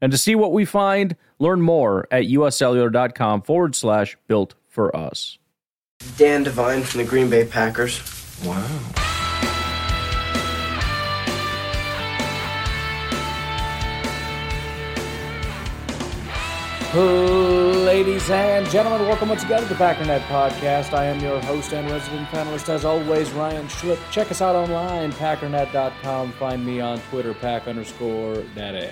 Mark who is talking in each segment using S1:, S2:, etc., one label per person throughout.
S1: And to see what we find, learn more at uscellular.com forward slash built for us.
S2: Dan Devine from the Green Bay Packers.
S3: Wow.
S1: Ladies and gentlemen, welcome once again to the Packernet Podcast. I am your host and resident panelist, as always, Ryan Schlip. Check us out online, packernet.com. Find me on Twitter, pack underscore daddy.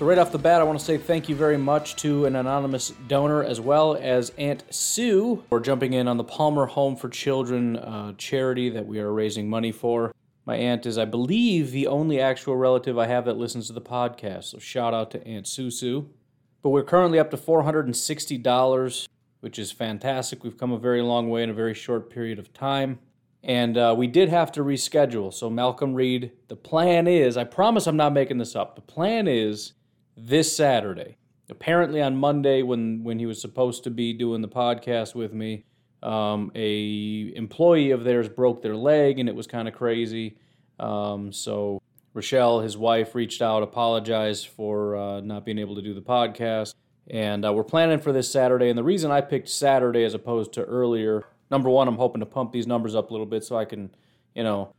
S1: So, right off the bat, I want to say thank you very much to an anonymous donor as well as Aunt Sue for jumping in on the Palmer Home for Children uh, charity that we are raising money for. My aunt is, I believe, the only actual relative I have that listens to the podcast. So, shout out to Aunt Sue. But we're currently up to $460, which is fantastic. We've come a very long way in a very short period of time. And uh, we did have to reschedule. So, Malcolm Reed, the plan is I promise I'm not making this up. The plan is this Saturday. Apparently, on Monday, when, when he was supposed to be doing the podcast with me, um, a employee of theirs broke their leg, and it was kind of crazy. Um, so Rochelle, his wife, reached out, apologized for uh, not being able to do the podcast. And uh, we're planning for this Saturday. And the reason I picked Saturday as opposed to earlier, number one, I'm hoping to pump these numbers up a little bit so I can, you know,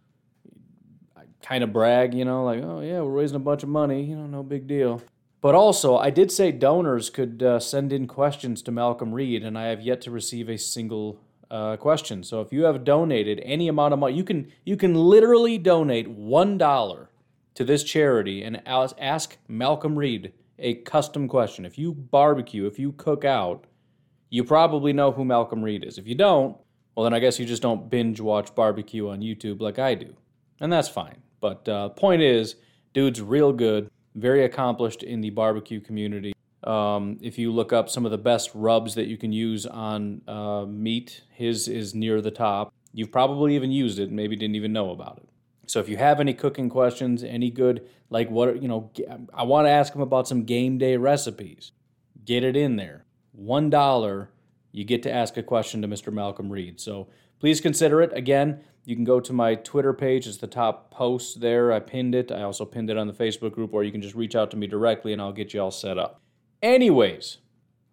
S1: kind of brag, you know, like, oh, yeah, we're raising a bunch of money, you know, no big deal. But also, I did say donors could uh, send in questions to Malcolm Reed, and I have yet to receive a single uh, question. So if you have donated any amount of money, you can you can literally donate one dollar to this charity and ask Malcolm Reed a custom question. If you barbecue, if you cook out, you probably know who Malcolm Reed is. If you don't, well, then I guess you just don't binge watch barbecue on YouTube like I do. And that's fine. But uh, point is, dude's real good, very accomplished in the barbecue community. Um, if you look up some of the best rubs that you can use on uh, meat, his is near the top. You've probably even used it, maybe didn't even know about it. So if you have any cooking questions, any good, like what, you know, I want to ask him about some game day recipes. Get it in there. $1, you get to ask a question to Mr. Malcolm Reed. So please consider it. Again, you can go to my Twitter page. It's the top post there. I pinned it. I also pinned it on the Facebook group, or you can just reach out to me directly and I'll get you all set up. Anyways,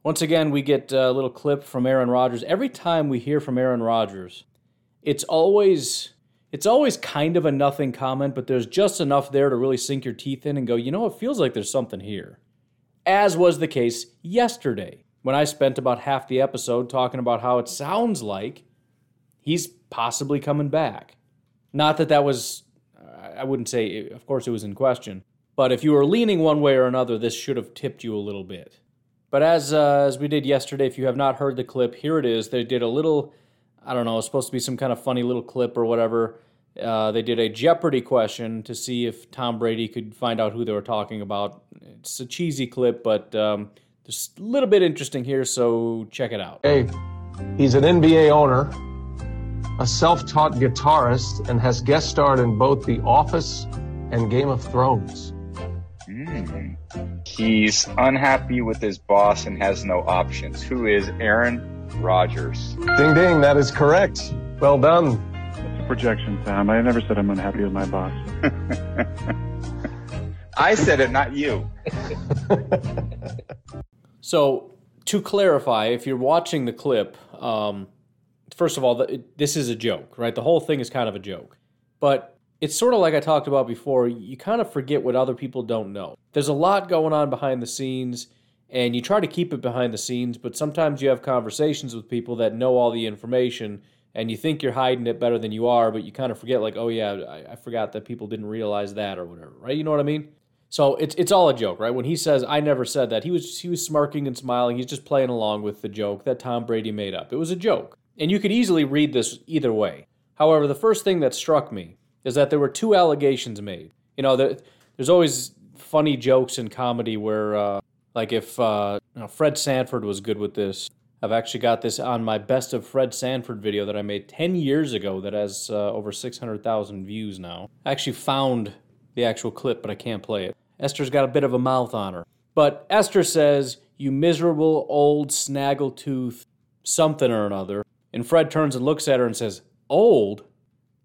S1: once again, we get a little clip from Aaron Rodgers. Every time we hear from Aaron Rodgers, it's always it's always kind of a nothing comment, but there's just enough there to really sink your teeth in and go, you know, it feels like there's something here. As was the case yesterday, when I spent about half the episode talking about how it sounds like he's possibly coming back. Not that that was, I wouldn't say, of course, it was in question, but if you were leaning one way or another, this should have tipped you a little bit. But as uh, as we did yesterday, if you have not heard the clip, here it is. They did a little I don't know, it's supposed to be some kind of funny little clip or whatever. Uh, they did a Jeopardy question to see if Tom Brady could find out who they were talking about. It's a cheesy clip, but um, there's a little bit interesting here, so check it out.
S4: Hey, he's an NBA owner, a self taught guitarist, and has guest starred in both The Office and Game of Thrones.
S5: Mm. He's unhappy with his boss and has no options. Who is Aaron Rodgers.
S4: Ding ding, that is correct. Well done.
S6: It's a projection, Sam. I never said I'm unhappy with my boss.
S5: I said it, not you.
S1: so, to clarify, if you're watching the clip, um, first of all, this is a joke, right? The whole thing is kind of a joke. But it's sort of like I talked about before, you kind of forget what other people don't know. There's a lot going on behind the scenes and you try to keep it behind the scenes, but sometimes you have conversations with people that know all the information and you think you're hiding it better than you are, but you kind of forget, like, oh, yeah, I, I forgot that people didn't realize that or whatever, right? You know what I mean? So it's it's all a joke, right? When he says I never said that, he was he was smirking and smiling. He's just playing along with the joke that Tom Brady made up. It was a joke. And you could easily read this either way. However, the first thing that struck me is that there were two allegations made. You know, there, there's always funny jokes in comedy where uh, Like if uh, you know, Fred Sanford was good with this. I've actually got this on my best of Fred Sanford video that I made 10 years ago that has uh, over 600,000 views now. I actually found the actual clip, but I can't play it. Esther's got a bit of a mouth on her. But Esther says, You miserable old snaggletooth something or another. And Fred turns and looks at her and says, Old?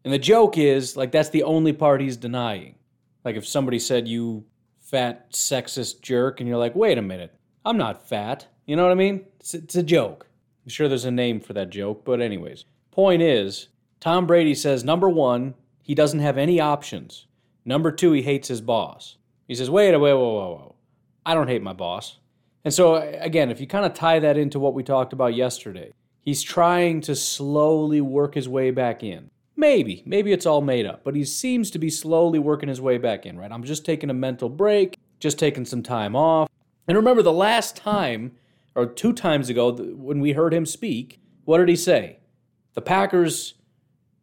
S1: And the joke is, like, that's the only part he's denying. Like, if somebody said, You fat sexist jerk, and you're like, Wait a minute, I'm not fat. You know what I mean? It's, it's a joke. I'm sure there's a name for that joke, but, anyways. Point is, Tom Brady says, number one, he doesn't have any options. Number two, he hates his boss. He says, wait, a wait, whoa, whoa, whoa. I don't hate my boss. And so, again, if you kind of tie that into what we talked about yesterday, he's trying to slowly work his way back in. Maybe, maybe it's all made up, but he seems to be slowly working his way back in, right? I'm just taking a mental break, just taking some time off. And remember, the last time, or two times ago, when we heard him speak, what did he say? The Packers,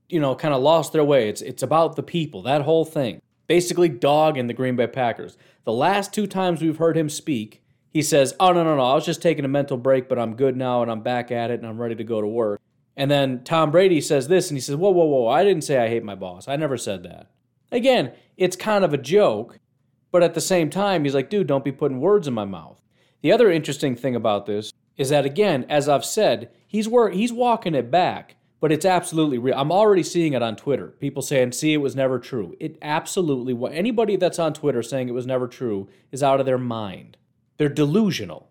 S1: you know, kind of lost their way. It's, it's about the people, that whole thing. Basically, dogging the Green Bay Packers. The last two times we've heard him speak, he says, Oh, no, no, no, I was just taking a mental break, but I'm good now and I'm back at it and I'm ready to go to work. And then Tom Brady says this and he says, Whoa, whoa, whoa, I didn't say I hate my boss. I never said that. Again, it's kind of a joke, but at the same time, he's like, Dude, don't be putting words in my mouth. The other interesting thing about this is that, again, as I've said, he's, wor- he's walking it back, but it's absolutely real. I'm already seeing it on Twitter. People saying, see, it was never true. It absolutely, anybody that's on Twitter saying it was never true is out of their mind. They're delusional.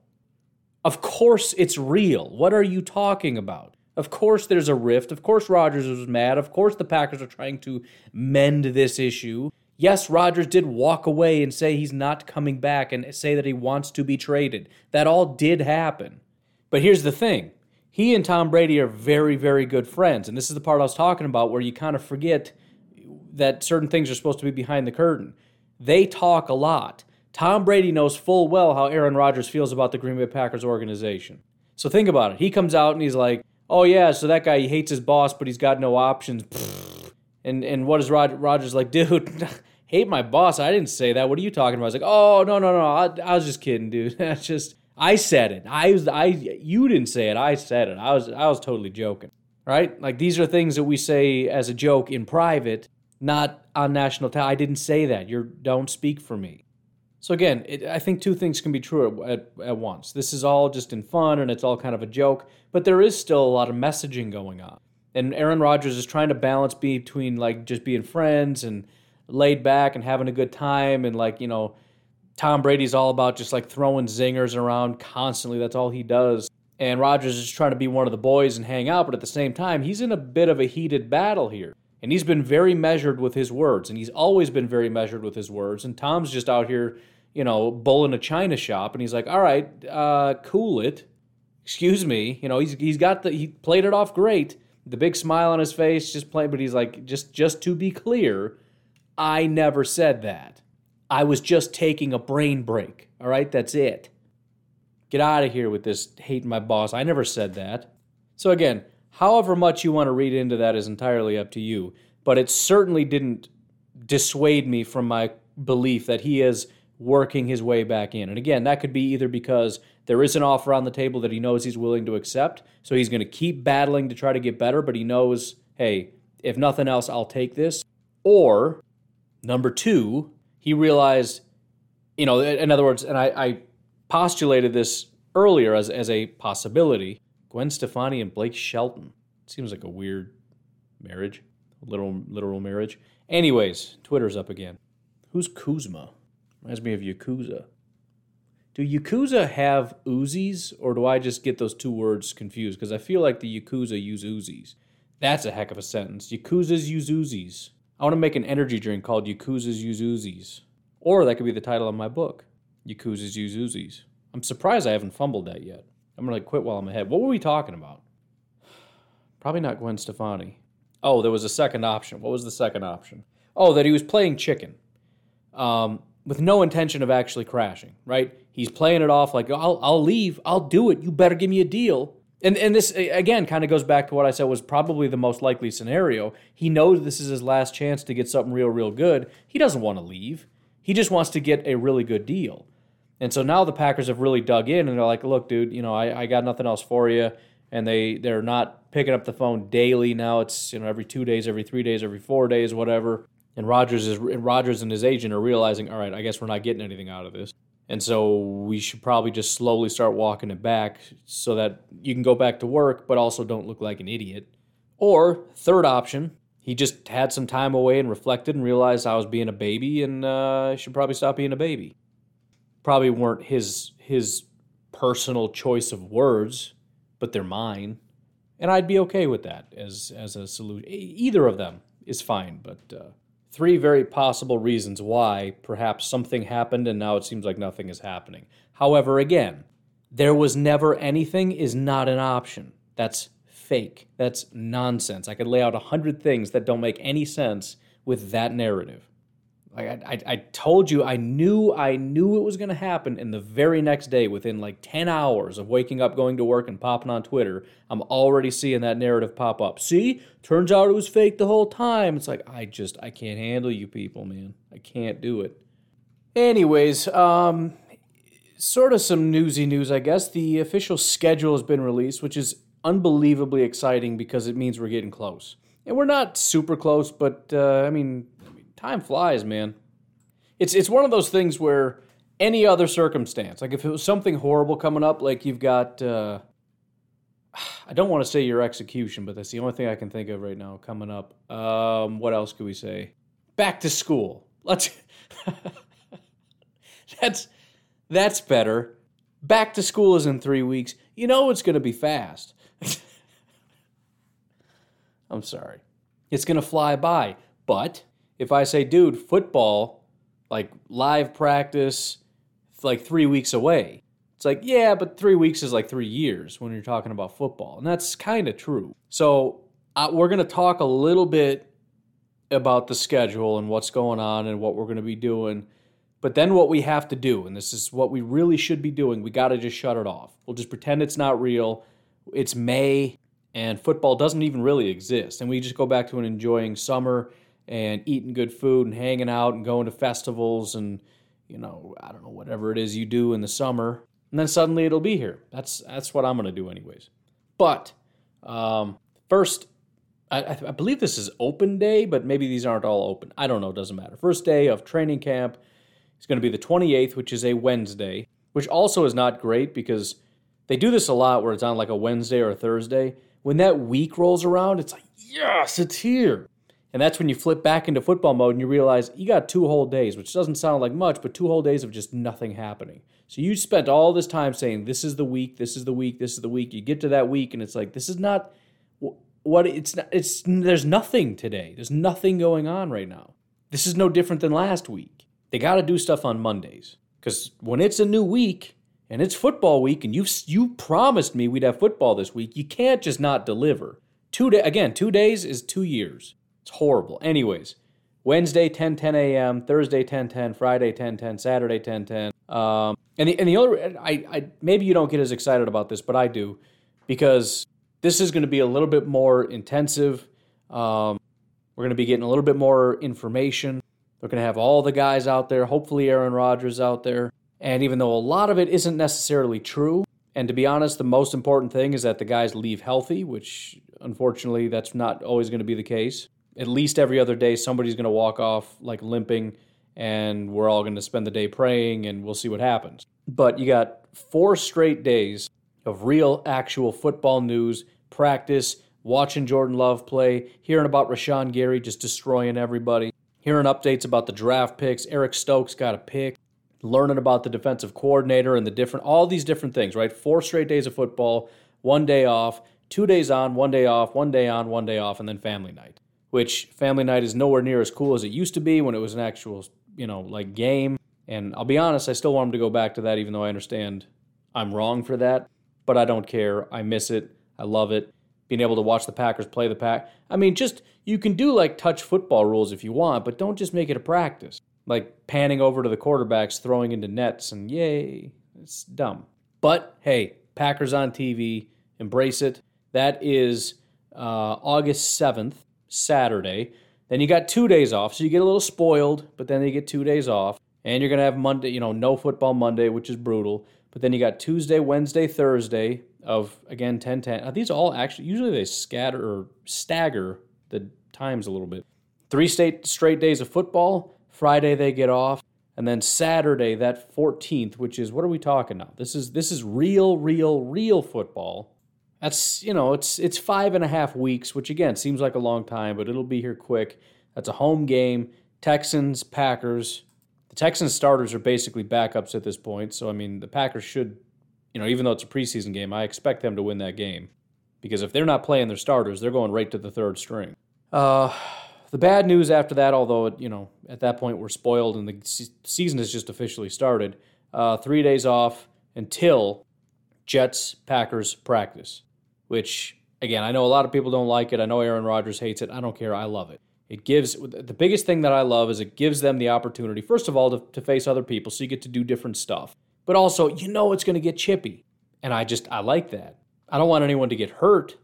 S1: Of course it's real. What are you talking about? Of course there's a rift. Of course Rodgers was mad. Of course the Packers are trying to mend this issue. Yes, Rodgers did walk away and say he's not coming back and say that he wants to be traded. That all did happen. But here's the thing he and Tom Brady are very, very good friends. And this is the part I was talking about where you kind of forget that certain things are supposed to be behind the curtain. They talk a lot. Tom Brady knows full well how Aaron Rodgers feels about the Green Bay Packers organization. So think about it. He comes out and he's like, "Oh yeah, so that guy he hates his boss, but he's got no options." And and what is Rod, Rodgers like, dude? hate my boss? I didn't say that. What are you talking about? I was like, "Oh no no no, I, I was just kidding, dude. That's just I said it. I was I you didn't say it. I said it. I was I was totally joking." Right? Like these are things that we say as a joke in private, not on national. I didn't say that. You don't speak for me. So again, it, I think two things can be true at, at, at once. This is all just in fun and it's all kind of a joke, but there is still a lot of messaging going on. And Aaron Rodgers is trying to balance between like just being friends and laid back and having a good time and like, you know, Tom Brady's all about just like throwing zingers around constantly. That's all he does. And Rodgers is trying to be one of the boys and hang out, but at the same time, he's in a bit of a heated battle here. And he's been very measured with his words, and he's always been very measured with his words. And Tom's just out here, you know, bulling a china shop, and he's like, "All right, uh, cool it." Excuse me, you know, he's he's got the he played it off great, the big smile on his face, just playing. But he's like, just just to be clear, I never said that. I was just taking a brain break. All right, that's it. Get out of here with this hating my boss. I never said that. So again, However much you want to read into that is entirely up to you, but it certainly didn't dissuade me from my belief that he is working his way back in. And again, that could be either because there is an offer on the table that he knows he's willing to accept, so he's going to keep battling to try to get better, but he knows, hey, if nothing else, I'll take this. Or number two, he realized, you know, in other words, and I, I postulated this earlier as, as a possibility Gwen Stefani and Blake Shelton. Seems like a weird marriage, literal literal marriage. Anyways, Twitter's up again. Who's Kuzma? Reminds me of Yakuza. Do Yakuza have Uzis, or do I just get those two words confused? Because I feel like the Yakuza use Uzis. That's a heck of a sentence. Yakuzas use Uzis. I want to make an energy drink called Yakuzas use Uzis. Or that could be the title of my book, Yakuzas use Uzis. I'm surprised I haven't fumbled that yet. I'm gonna like quit while I'm ahead. What were we talking about? Probably not Gwen Stefani. Oh, there was a second option. What was the second option? Oh, that he was playing chicken, um, with no intention of actually crashing. Right? He's playing it off like I'll I'll leave. I'll do it. You better give me a deal. And and this again kind of goes back to what I said was probably the most likely scenario. He knows this is his last chance to get something real, real good. He doesn't want to leave. He just wants to get a really good deal. And so now the Packers have really dug in and they're like, look, dude, you know, I, I got nothing else for you. And they, they're not picking up the phone daily. Now it's, you know, every two days, every three days, every four days, whatever. And Rodgers is and Rodgers and his agent are realizing, all right, I guess we're not getting anything out of this. And so we should probably just slowly start walking it back so that you can go back to work, but also don't look like an idiot. Or, third option, he just had some time away and reflected and realized I was being a baby and uh, I should probably stop being a baby. Probably weren't his his personal choice of words, but they're mine, and I'd be okay with that as as a solution. Either of them is fine, but uh, three very possible reasons why perhaps something happened and now it seems like nothing is happening. However, again, there was never anything is not an option. That's fake. That's nonsense. I could lay out a hundred things that don't make any sense with that narrative. Like I, I, I told you, I knew, I knew it was going to happen. And the very next day, within like ten hours of waking up, going to work, and popping on Twitter, I'm already seeing that narrative pop up. See, turns out it was fake the whole time. It's like I just, I can't handle you people, man. I can't do it. Anyways, um, sort of some newsy news, I guess. The official schedule has been released, which is unbelievably exciting because it means we're getting close. And we're not super close, but uh, I mean, time flies, man. It's it's one of those things where any other circumstance, like if it was something horrible coming up, like you've got, uh, I don't want to say your execution, but that's the only thing I can think of right now coming up. Um, what else could we say? Back to school. Let's. that's that's better. Back to school is in three weeks. You know it's going to be fast. I'm sorry. It's going to fly by. But if I say, dude, football, like live practice, like three weeks away, it's like, yeah, but three weeks is like three years when you're talking about football. And that's kind of true. So uh, we're going to talk a little bit about the schedule and what's going on and what we're going to be doing. But then what we have to do, and this is what we really should be doing, we got to just shut it off. We'll just pretend it's not real. It's May and football doesn't even really exist. And we just go back to an enjoying summer and eating good food and hanging out and going to festivals and you know I don't know whatever it is you do in the summer. And then suddenly it'll be here. That's that's what I'm to do anyways. But um, first, I, I believe this is open day, but maybe these aren't all open. I don't know. It Doesn't matter. First day of training camp is going to be the 28th, which is a Wednesday, which also is not great because they do this a lot where it's on like a Wednesday or a Thursday. When that week rolls around, it's like, yes, it's here. And that's when you flip back into football mode and you realize you got two whole days, which doesn't sound like much, but two whole days of just nothing happening. So you spent all this time saying, this is the week, this is the week, this is the week. You get to that week and it's like, this is not what it's not, it's there's nothing today. There's nothing going on right now. This is no different than last week. They got to do stuff on Mondays cuz when it's a new week and it's football week and you you promised me we'd have football this week, you can't just not deliver. Two day again, 2 days is 2 years. It's horrible. Anyways, Wednesday 10 10 a.m., Thursday 10 10, Friday 10 10, Saturday 10 10. Um, and the, and the other, I, I maybe you don't get as excited about this, but I do because this is going to be a little bit more intensive. Um, we're going to be getting a little bit more information. We're going to have all the guys out there, hopefully Aaron Rodgers out there. And even though a lot of it isn't necessarily true, and to be honest, the most important thing is that the guys leave healthy, which unfortunately that's not always going to be the case at least every other day somebody's going to walk off like limping and we're all going to spend the day praying and we'll see what happens. But you got four straight days of real actual football news, practice, watching Jordan Love play, hearing about Rashan Gary just destroying everybody, hearing updates about the draft picks, Eric Stokes got a pick, learning about the defensive coordinator and the different all these different things, right? Four straight days of football, one day off, two days on, one day off, one day on, one day off, and then family night which family night is nowhere near as cool as it used to be when it was an actual, you know, like game. And I'll be honest, I still want them to go back to that, even though I understand I'm wrong for that. But I don't care. I miss it. I love it. Being able to watch the Packers play the pack. I mean, just you can do like touch football rules if you want, but don't just make it a practice. Like panning over to the quarterbacks, throwing into nets, and yay. It's dumb. But hey, Packers on TV, embrace it. That is uh, August 7th. Saturday. Then you got two days off, so you get a little spoiled, but then you get two days off. And you're going to have Monday, you know, no football Monday, which is brutal. But then you got Tuesday, Wednesday, Thursday of, again, 10 10. Are these all actually, usually they scatter or stagger the times a little bit. Three state, straight days of football. Friday they get off. And then Saturday, that 14th, which is, what are we talking now? This is, this is real, real, real football. That's, you know, it's, it's five and a half weeks, which again seems like a long time, but it'll be here quick. That's a home game. Texans, Packers. The Texans starters are basically backups at this point. So, I mean, the Packers should, you know, even though it's a preseason game, I expect them to win that game. Because if they're not playing their starters, they're going right to the third string. Uh, the bad news after that, although, you know, at that point we're spoiled and the season has just officially started, uh, three days off until Jets Packers practice, which, again, I know a lot of people don't like it. I know Aaron Rodgers hates it. I don't care. I love it. It gives the biggest thing that I love is it gives them the opportunity, first of all, to, to face other people, so you get to do different stuff. But also, you know, it's going to get chippy. And I just, I like that. I don't want anyone to get hurt,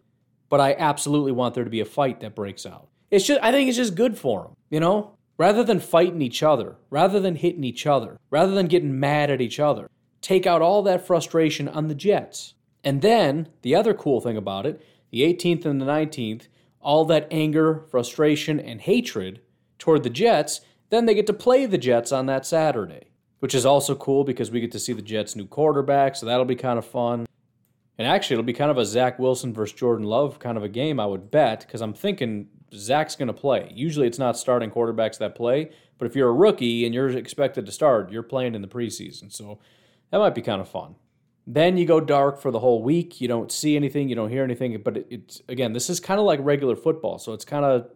S1: but I absolutely want there to be a fight that breaks out. It's just, I think it's just good for them, you know? Rather than fighting each other, rather than hitting each other, rather than getting mad at each other, take out all that frustration on the Jets. And then, the other cool thing about it, the 18th and the 19th, all that anger, frustration, and hatred toward the Jets, then they get to play the Jets on that Saturday, which is also cool because we get to see the Jets' new quarterback, so that'll be kind of fun. And actually, it'll be kind of a Zach Wilson versus Jordan Love kind of a game, I would bet, because I'm thinking Zach's going to play. Usually it's not starting quarterbacks that play, but if you're a rookie and you're expected to start, you're playing in the preseason. So that might be kind of fun. Then you go dark for the whole week. You don't see anything, you don't hear anything. But it, it's again, this is kind of like regular football, so it's kind of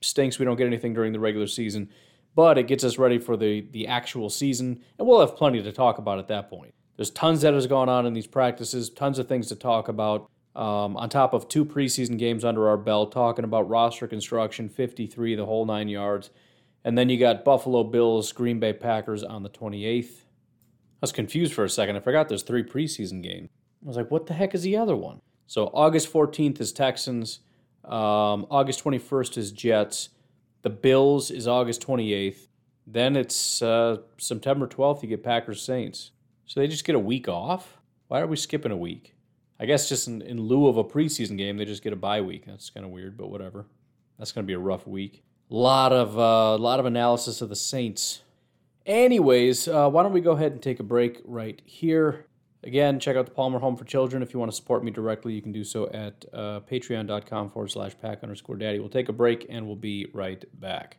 S1: stinks we don't get anything during the regular season, but it gets us ready for the the actual season, and we'll have plenty to talk about at that point. There's tons that has gone on in these practices, tons of things to talk about. Um, on top of two preseason games under our belt, talking about roster construction, 53, the whole nine yards. And then you got Buffalo Bills, Green Bay Packers on the 28th was confused for a second. I forgot there's three preseason games. I was like, what the heck is the other one? So August 14th is Texans. Um, August 21st is Jets. The Bills is August 28th. Then it's uh, September 12th, you get Packers Saints. So they just get a week off? Why are we skipping a week? I guess just in, in lieu of a preseason game, they just get a bye week. That's kind of weird, but whatever. That's going to be a rough week. A lot of uh, lot of analysis of the Saints Anyways, uh, why don't we go ahead and take a break right here? Again, check out the Palmer Home for Children. If you want to support me directly, you can do so at uh, patreon.com forward slash pack underscore daddy. We'll take a break and we'll be right back.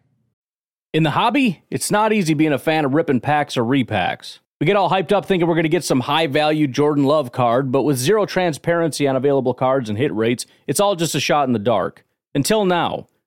S3: In the hobby, it's not easy being a fan of ripping packs or repacks. We get all hyped up thinking we're going to get some high value Jordan Love card, but with zero transparency on available cards and hit rates, it's all just a shot in the dark. Until now.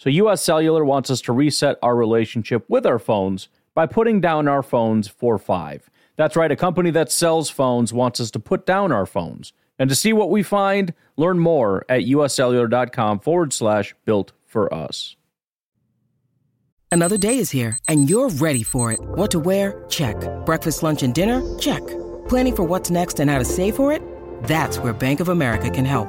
S3: So, US Cellular wants us to reset our relationship with our phones by putting down our phones for five. That's right, a company that sells phones wants us to put down our phones. And to see what we find, learn more at uscellular.com forward slash built for us.
S7: Another day is here, and you're ready for it. What to wear? Check. Breakfast, lunch, and dinner? Check. Planning for what's next and how to save for it? That's where Bank of America can help.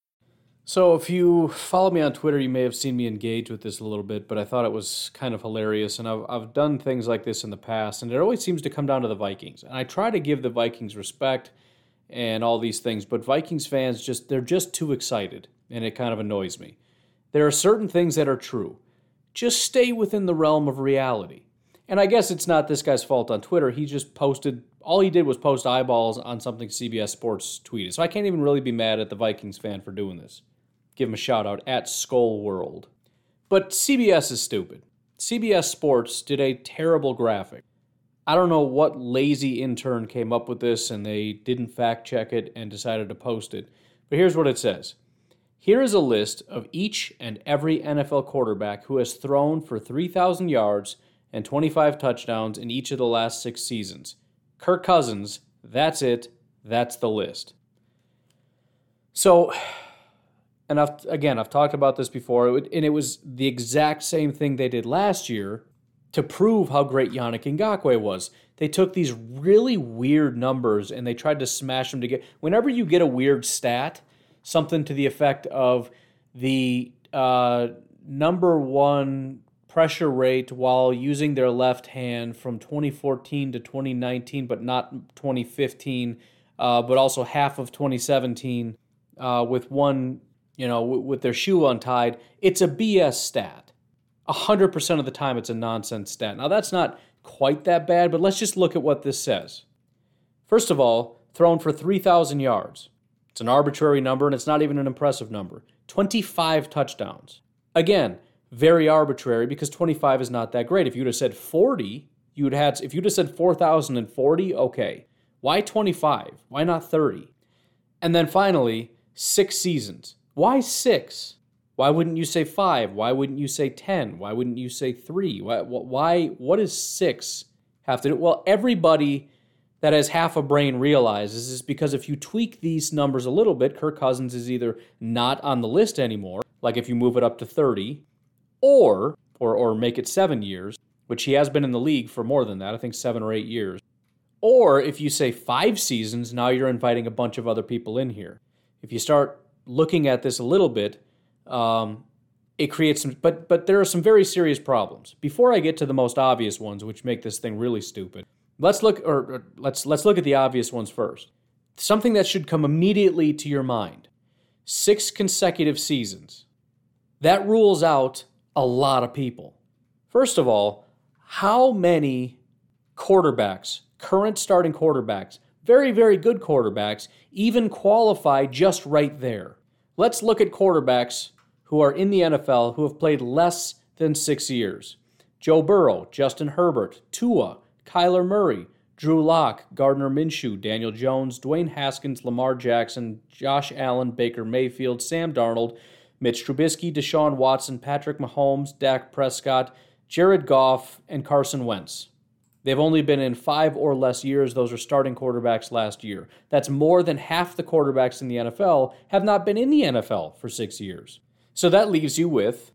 S1: So, if you follow me on Twitter, you may have seen me engage with this a little bit, but I thought it was kind of hilarious. And I've, I've done things like this in the past, and it always seems to come down to the Vikings. And I try to give the Vikings respect and all these things, but Vikings fans just, they're just too excited, and it kind of annoys me. There are certain things that are true. Just stay within the realm of reality. And I guess it's not this guy's fault on Twitter. He just posted, all he did was post eyeballs on something CBS Sports tweeted. So I can't even really be mad at the Vikings fan for doing this give him a shout out at Skull World. But CBS is stupid. CBS Sports did a terrible graphic. I don't know what lazy intern came up with this and they didn't fact check it and decided to post it. But here's what it says Here is a list of each and every NFL quarterback who has thrown for 3,000 yards and 25 touchdowns in each of the last six seasons. Kirk Cousins, that's it. That's the list. So and I've, again, I've talked about this before, and it was the exact same thing they did last year to prove how great Yannick Ngakoue was. They took these really weird numbers and they tried to smash them together. Whenever you get a weird stat, something to the effect of the uh, number one pressure rate while using their left hand from 2014 to 2019, but not 2015, uh, but also half of 2017 uh, with one you know, w- with their shoe untied, it's a BS stat. 100% of the time, it's a nonsense stat. Now, that's not quite that bad, but let's just look at what this says. First of all, thrown for 3,000 yards. It's an arbitrary number, and it's not even an impressive number. 25 touchdowns. Again, very arbitrary because 25 is not that great. If you'd have said 40, you would have had, if you'd have said 4,040, okay. Why 25? Why not 30? And then finally, six seasons. Why six? Why wouldn't you say five? Why wouldn't you say 10? Why wouldn't you say three? Why, why what does six have to do? Well, everybody that has half a brain realizes is because if you tweak these numbers a little bit, Kirk Cousins is either not on the list anymore, like if you move it up to 30, or, or, or make it seven years, which he has been in the league for more than that, I think seven or eight years. Or if you say five seasons, now you're inviting a bunch of other people in here. If you start looking at this a little bit, um, it creates some, but but there are some very serious problems. Before I get to the most obvious ones, which make this thing really stupid, let's look or, or let's let's look at the obvious ones first. Something that should come immediately to your mind: six consecutive seasons. That rules out a lot of people. First of all, how many quarterbacks, current starting quarterbacks, very, very good quarterbacks, even qualify just right there. Let's look at quarterbacks who are in the NFL who have played less than six years Joe Burrow, Justin Herbert, Tua, Kyler Murray, Drew Lock, Gardner Minshew, Daniel Jones, Dwayne Haskins, Lamar Jackson, Josh Allen, Baker Mayfield, Sam Darnold, Mitch Trubisky, Deshaun Watson, Patrick Mahomes, Dak Prescott, Jared Goff, and Carson Wentz. They've only been in five or less years. Those are starting quarterbacks last year. That's more than half the quarterbacks in the NFL have not been in the NFL for six years. So that leaves you with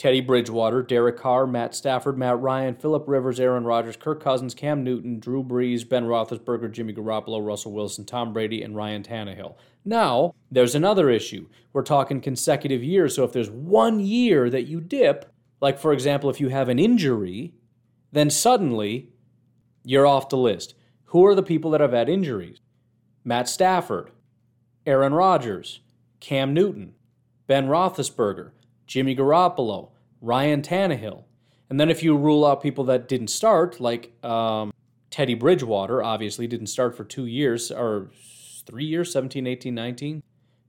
S1: Teddy Bridgewater, Derek Carr, Matt Stafford, Matt Ryan, Philip Rivers, Aaron Rodgers, Kirk Cousins, Cam Newton, Drew Brees, Ben Roethlisberger, Jimmy Garoppolo, Russell Wilson, Tom Brady, and Ryan Tannehill. Now, there's another issue. We're talking consecutive years, so if there's one year that you dip, like for example, if you have an injury, then suddenly you're off the list. Who are the people that have had injuries? Matt Stafford, Aaron Rodgers, Cam Newton, Ben Roethlisberger, Jimmy Garoppolo, Ryan Tannehill. And then if you rule out people that didn't start, like um, Teddy Bridgewater, obviously didn't start for two years or three years, 17, 18, 19,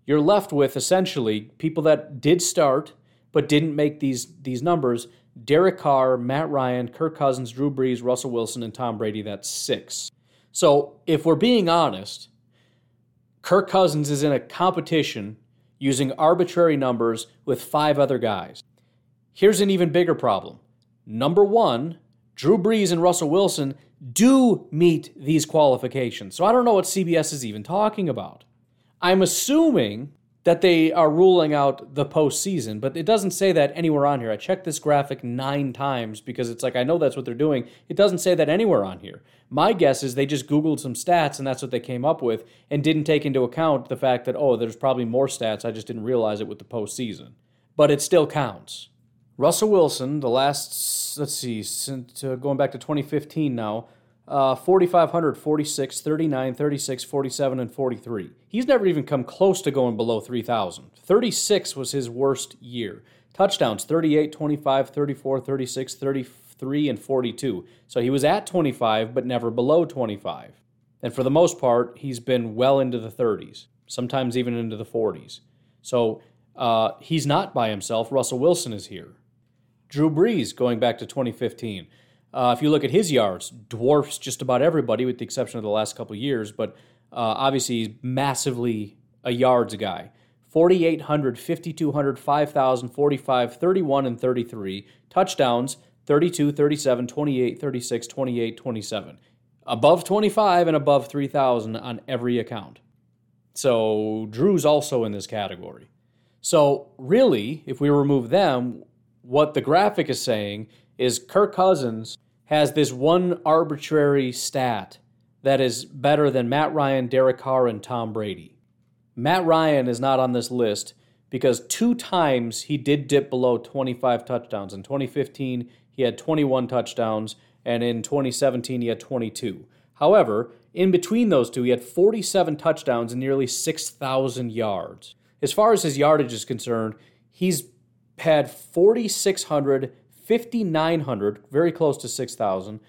S1: you're left with essentially people that did start but didn't make these, these numbers Derek Carr, Matt Ryan, Kirk Cousins, Drew Brees, Russell Wilson, and Tom Brady. That's six. So if we're being honest, Kirk Cousins is in a competition. using arbitrary numbers with five other guys. Here's an even bigger problem. Number one, Drew Brees and Russell Wilson do meet these qualifications. So I don't know what CBS is even talking about. I'm assuming that they are ruling out the postseason, but it doesn't say that anywhere on here. I checked this graphic nine times because it's like I know that's what they're doing. It doesn't say that anywhere on here. My guess is they just Googled some stats and that's what they came up with and didn't take into account the fact that, oh, there's probably more stats. I just didn't realize it with the postseason. But it still counts. Russell Wilson, the last, let's see, since, uh, going back to 2015 now, uh, 4,500, 46, 39, 36, 47, and 43. He's never even come close to going below 3,000. 36 was his worst year. Touchdowns 38, 25, 34, 36, 33, and 42. So he was at 25, but never below 25. And for the most part, he's been well into the 30s, sometimes even into the 40s. So uh, he's not by himself. Russell Wilson is here. Drew Brees, going back to 2015. Uh, if you look at his yards, dwarfs just about everybody with the exception of the last couple years, but uh, obviously he's massively a yards guy. 4,800, 5,200, 5,000, 45, 31, and 33. Touchdowns 32, 37, 28, 36, 28, 27. Above 25 and above 3,000 on every account. So Drew's also in this category. So, really, if we remove them, what the graphic is saying is Kirk Cousins has this one arbitrary stat that is better than Matt Ryan, Derek Carr, and Tom Brady. Matt Ryan is not on this list because two times he did dip below 25 touchdowns. In 2015, he had 21 touchdowns, and in 2017, he had 22. However, in between those two, he had 47 touchdowns and nearly 6,000 yards. As far as his yardage is concerned, he's had 4,600 5,900, very close to 6,000,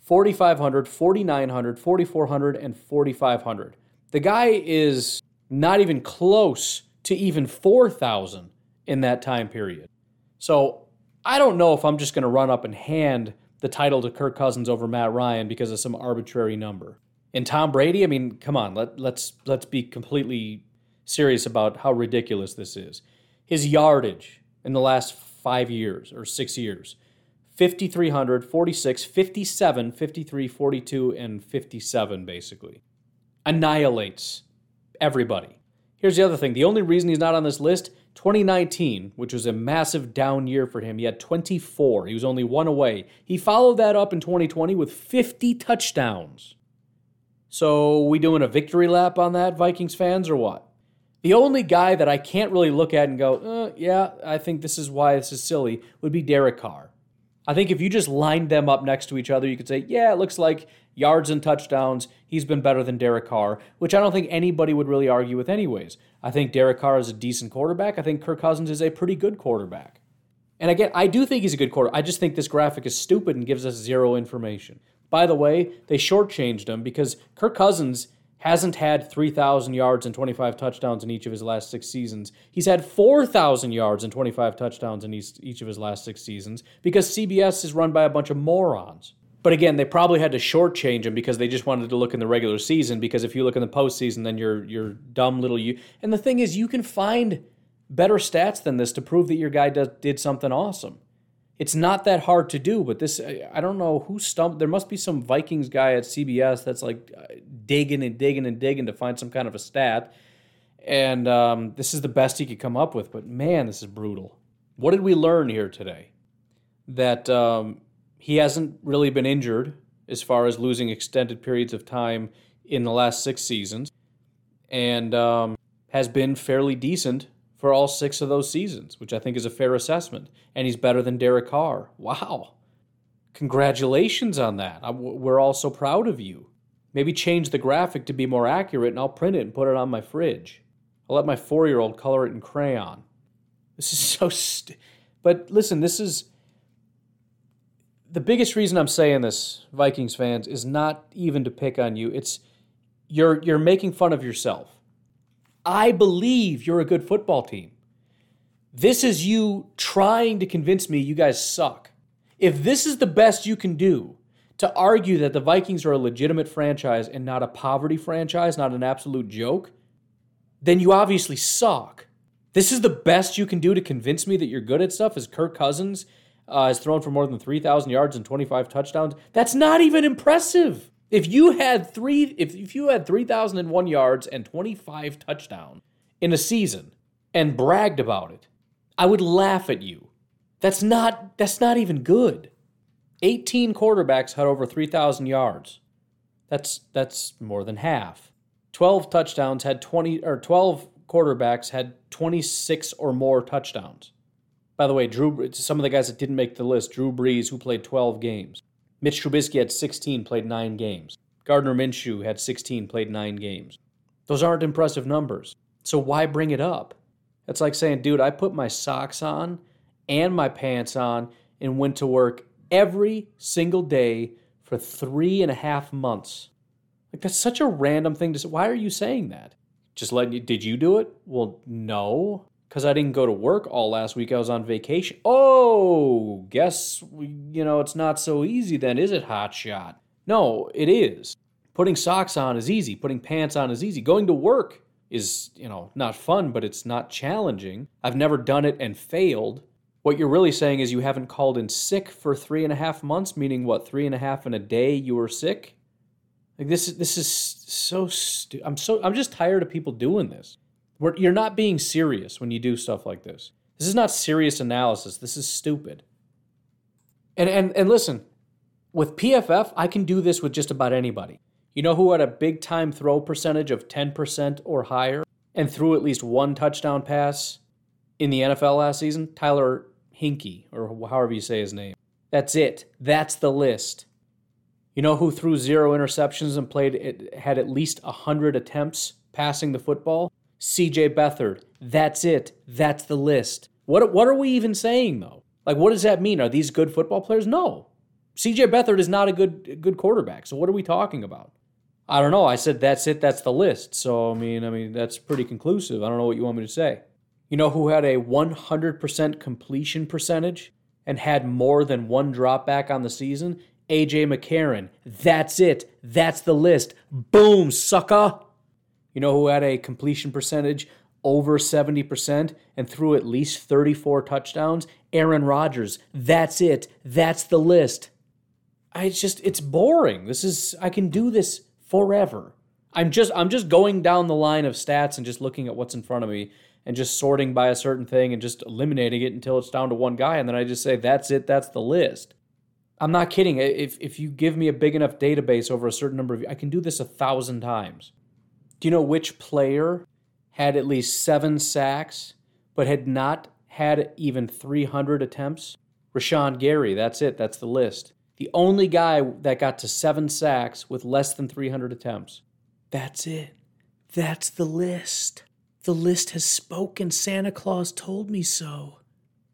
S1: 4,500, 4,900, 4,400, and 4,500. The guy is not even close to even 4,000 in that time period. So I don't know if I'm just going to run up and hand the title to Kirk Cousins over Matt Ryan because of some arbitrary number. And Tom Brady, I mean, come on, let, let's let's be completely serious about how ridiculous this is. His yardage in the last five years or six years 5,300, 46, 57, 53, 42, and 57, basically. Annihilates everybody. Here's the other thing the only reason he's not on this list 2019, which was a massive down year for him, he had 24. He was only one away. He followed that up in 2020 with 50 touchdowns. So, we doing a victory lap on that, Vikings fans, or what? The only guy that I can't really look at and go, uh, yeah, I think this is why this is silly, would be Derek Carr. I think if you just lined them up next to each other, you could say, yeah, it looks like yards and touchdowns, he's been better than Derek Carr, which I don't think anybody would really argue with, anyways. I think Derek Carr is a decent quarterback. I think Kirk Cousins is a pretty good quarterback. And again, I do think he's a good quarterback. I just think this graphic is stupid and gives us zero information. By the way, they shortchanged him because Kirk Cousins hasn't had 3,000 yards and 25 touchdowns in each of his last six seasons. He's had 4,000 yards and 25 touchdowns in each, of his last six seasons because CBS is run by a bunch of morons. But again, they probably had to shortchange him because they just wanted to look in the regular season. Because if you look in the postseason, then you're you're dumb little you. And the thing is, you can find better stats than this to prove that your guy does, did something awesome. It's not that hard to do, but this, I don't know who stumped. There must be some Vikings guy at CBS that's like uh, digging and digging and digging to find some kind of a stat. And um, this is the best he could come up with. But man, this is brutal. What did we learn here today? That um, he hasn't really been injured as far as losing extended periods of time in the last six seasons and um, has been fairly decent for all six of those seasons, which I think is a fair assessment. And he's better than Derek Carr. Wow. Congratulations on that. we're all so proud of you. Maybe change the graphic to be more accurate and I'll print it and put it on my fridge. I'll let my four year old color it in crayon. This is so st- But listen, this is. The biggest reason I'm saying this, Vikings fans, is not even to pick on you. It's you're you're making fun of yourself. I believe you're a good football team. This is you trying to convince me you guys suck. If this is the best you can do to argue that the Vikings are a legitimate franchise and not a poverty franchise, not an absolute joke, then you obviously suck. This is the best you can do to convince me that you're good at stuff. Is Kirk Cousins uh, has thrown for more than three thousand yards and twenty five touchdowns? That's not even impressive. If you had three, if, if you had three thousand and one yards and twenty five touchdowns in a season and bragged about it, I would laugh at you. That's not that's not even good. 18 quarterbacks had over 3,000 yards. That's that's more than half. 12 touchdowns had 20 or 12 quarterbacks had 26 or more touchdowns. By the way, Drew some of the guys that didn't make the list, Drew Brees who played 12 games. Mitch Trubisky had 16, played 9 games. Gardner Minshew had 16, played 9 games. Those aren't impressive numbers. So why bring it up? It's like saying, dude, I put my socks on and my pants on and went to work every single day for three and a half months. Like that's such a random thing to say. Why are you saying that? Just letting you did you do it? Well, no. Because I didn't go to work all last week. I was on vacation. Oh, guess you know it's not so easy then, is it, hot shot? No, it is. Putting socks on is easy. Putting pants on is easy. Going to work is, you know, not fun, but it's not challenging. I've never done it and failed. What you're really saying is you haven't called in sick for three and a half months, meaning what, three and a half in a day you were sick? Like this is this is so stu- I'm so I'm just tired of people doing this. We're, you're not being serious when you do stuff like this. This is not serious analysis. This is stupid. And and and listen, with PFF, I can do this with just about anybody. You know who had a big time throw percentage of 10% or higher and threw at least one touchdown pass in the NFL last season? Tyler Hinkie, or however you say his name. That's it. That's the list. You know who threw zero interceptions and played had at least 100 attempts passing the football? CJ Beathard. That's it. That's the list. What what are we even saying though? Like what does that mean? Are these good football players? No. CJ Beathard is not a good good quarterback. So what are we talking about? I don't know. I said that's it. That's the list. So I mean, I mean that's pretty conclusive. I don't know what you want me to say. You know who had a 100% completion percentage and had more than one drop back on the season? AJ McCarron. That's it. That's the list. Boom, sucker. You know who had a completion percentage over 70% and threw at least 34 touchdowns? Aaron Rodgers. That's it. That's the list. I just it's boring. This is I can do this forever. I'm just I'm just going down the line of stats and just looking at what's in front of me and just sorting by a certain thing and just eliminating it until it's down to one guy and then I just say that's it, that's the list. I'm not kidding. If if you give me a big enough database over a certain number of I can do this a thousand times. Do you know which player had at least seven sacks but had not had even 300 attempts? Rashan Gary. That's it. That's the list. The only guy that got to seven sacks with less than 300 attempts. That's it. That's the list. The list has spoken. Santa Claus told me so.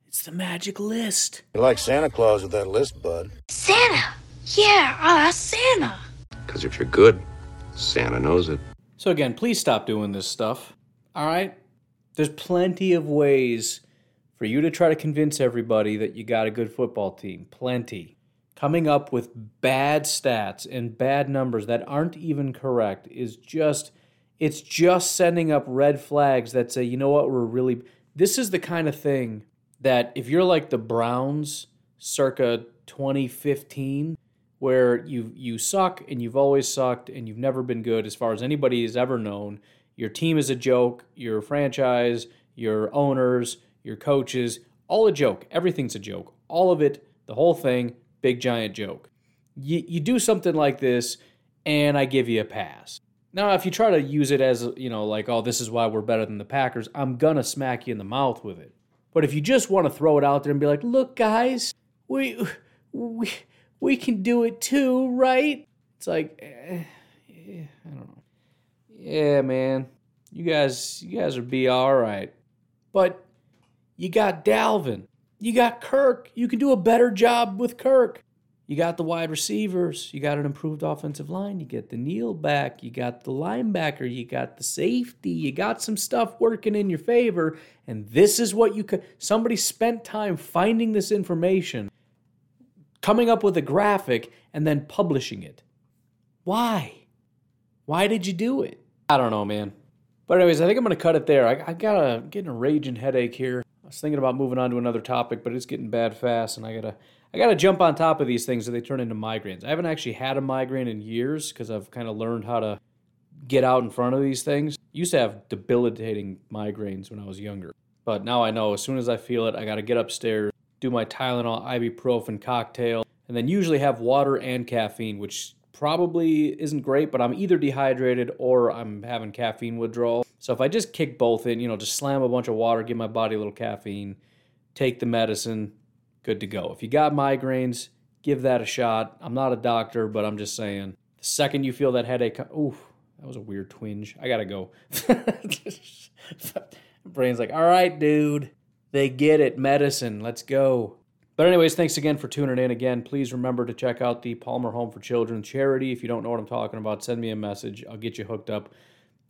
S1: It's the magic list.
S8: You like Santa Claus with that list, bud.
S9: Santa! Yeah, ah, uh, Santa!
S10: Because if you're good, Santa knows it.
S1: So, again, please stop doing this stuff. All right? There's plenty of ways for you to try to convince everybody that you got a good football team. Plenty. Coming up with bad stats and bad numbers that aren't even correct is just it's just sending up red flags that say, you know what, we're really. This is the kind of thing that if you're like the Browns circa 2015, where you you suck and you've always sucked and you've never been good as far as anybody has ever known. Your team is a joke. Your franchise, your owners, your coaches, all a joke. Everything's a joke. All of it, the whole thing, big giant joke. You, you do something like this, and I give you a pass. Now, if you try to use it as, you know, like, oh, this is why we're better than the Packers, I'm going to smack you in the mouth with it. But if you just want to throw it out there and be like, look, guys, we, we, we can do it too, right? It's like, eh, eh, I don't know. Yeah, man, you guys, you guys would be all right. But you got Dalvin, you got Kirk. You can do a better job with Kirk. You got the wide receivers. You got an improved offensive line. You get Danielle back. You got the linebacker. You got the safety. You got some stuff working in your favor. And this is what you could. Somebody spent time finding this information, coming up with a graphic, and then publishing it. Why? Why did you do it? I don't know, man. But anyways, I think I'm gonna cut it there. I, I got a getting a raging headache here. I was thinking about moving on to another topic, but it's getting bad fast, and I gotta I gotta jump on top of these things so they turn into migraines. I haven't actually had a migraine in years because I've kind of learned how to get out in front of these things. used to have debilitating migraines when I was younger, but now I know as soon as I feel it, I gotta get upstairs, do my Tylenol ibuprofen cocktail, and then usually have water and caffeine, which probably isn't great, but I'm either dehydrated or I'm having caffeine withdrawal. So if I just kick both in, you know, just slam a bunch of water, give my body a little caffeine, take the medicine, good to go. If you got migraines, give that a shot. I'm not a doctor, but I'm just saying. The second you feel that headache, ooh, that was a weird twinge. I gotta go. Brain's like, all right, dude, they get it. Medicine, let's go. But, anyways, thanks again for tuning in. Again, please remember to check out the Palmer Home for Children charity. If you don't know what I'm talking about, send me a message. I'll get you hooked up.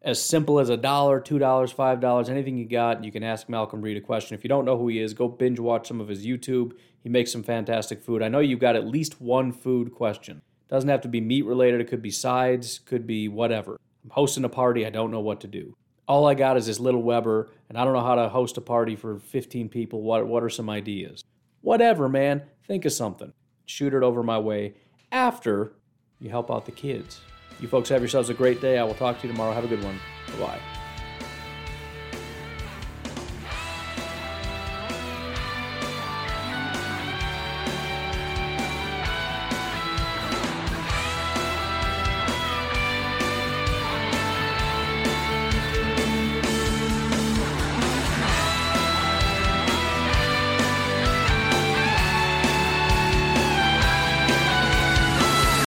S1: As simple as a dollar, two dollars, five dollars, anything you got. You can ask Malcolm Reed a question. If you don't know who he is, go binge watch some of his YouTube. He makes some fantastic food. I know you've got at least one food question. Doesn't have to be meat related. It could be sides. Could be whatever. I'm hosting a party. I don't know what to do. All I got is this little Weber, and I don't know how to host a party for 15 people. What What are some ideas? Whatever, man. Think of something. Shoot it over my way after you help out the kids. You folks have yourselves a great day. I will talk to you tomorrow. Have a good one. Bye bye.